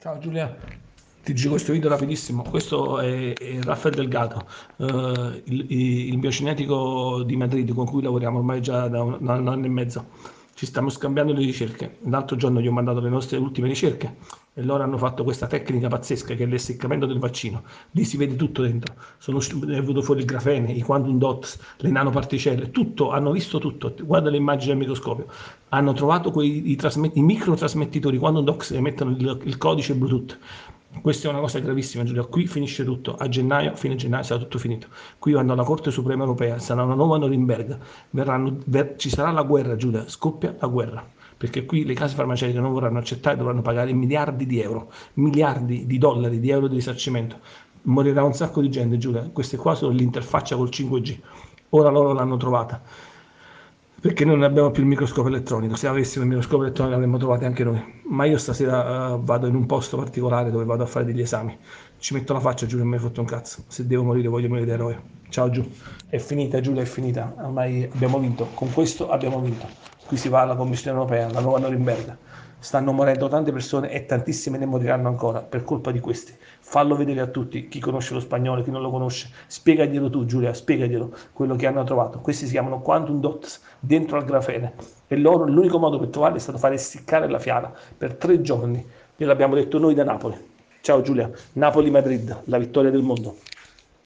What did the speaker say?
Ciao Giulia, ti giro questo video rapidissimo. Questo è, è Rafael Delgato, eh, il, il biocinetico di Madrid con cui lavoriamo ormai già da un, da un anno e mezzo. Ci stiamo scambiando le ricerche. L'altro giorno gli ho mandato le nostre ultime ricerche e loro hanno fatto questa tecnica pazzesca che è l'essiccamento del vaccino. Lì si vede tutto dentro. Sono venuto fuori il grafene, i quantum dots, le nanoparticelle, tutto, hanno visto tutto. Guarda le immagini al microscopio. Hanno trovato quei, i, i microtrasmettitori quantum dots che emettono il, il codice Bluetooth. Questa è una cosa gravissima, Giulia. Qui finisce tutto. A gennaio, fine gennaio, sarà tutto finito. Qui vanno alla Corte Suprema Europea, sarà una nuova Norimberga. Verranno, ver, ci sarà la guerra, Giulia. Scoppia la guerra perché qui le case farmaceutiche non vorranno accettare, dovranno pagare miliardi di euro, miliardi di dollari di euro di risarcimento. Morirà un sacco di gente, Giulia. Queste qua sono l'interfaccia col 5G. Ora loro l'hanno trovata. Perché noi non abbiamo più il microscopio elettronico, se avessimo il microscopio elettronico l'avremmo trovati anche noi. Ma io stasera uh, vado in un posto particolare dove vado a fare degli esami. Ci metto la faccia, Giulia, e mi hai fatto un cazzo. Se devo morire voglio morire eroe. Ciao Giù. È finita, Giulia, è finita. Ormai abbiamo vinto. Con questo abbiamo vinto qui si va alla Commissione europea, la nuova Norimberga. Stanno morendo tante persone e tantissime ne moriranno ancora per colpa di questi. Fallo vedere a tutti, chi conosce lo spagnolo, chi non lo conosce. Spiegaglielo tu, Giulia, spiegaglielo quello che hanno trovato. Questi si chiamano quantum dots dentro al grafene e loro l'unico modo per trovarli è stato fare essiccare la fiala per tre giorni. Gliel'abbiamo detto noi da Napoli. Ciao Giulia, Napoli-Madrid, la vittoria del mondo.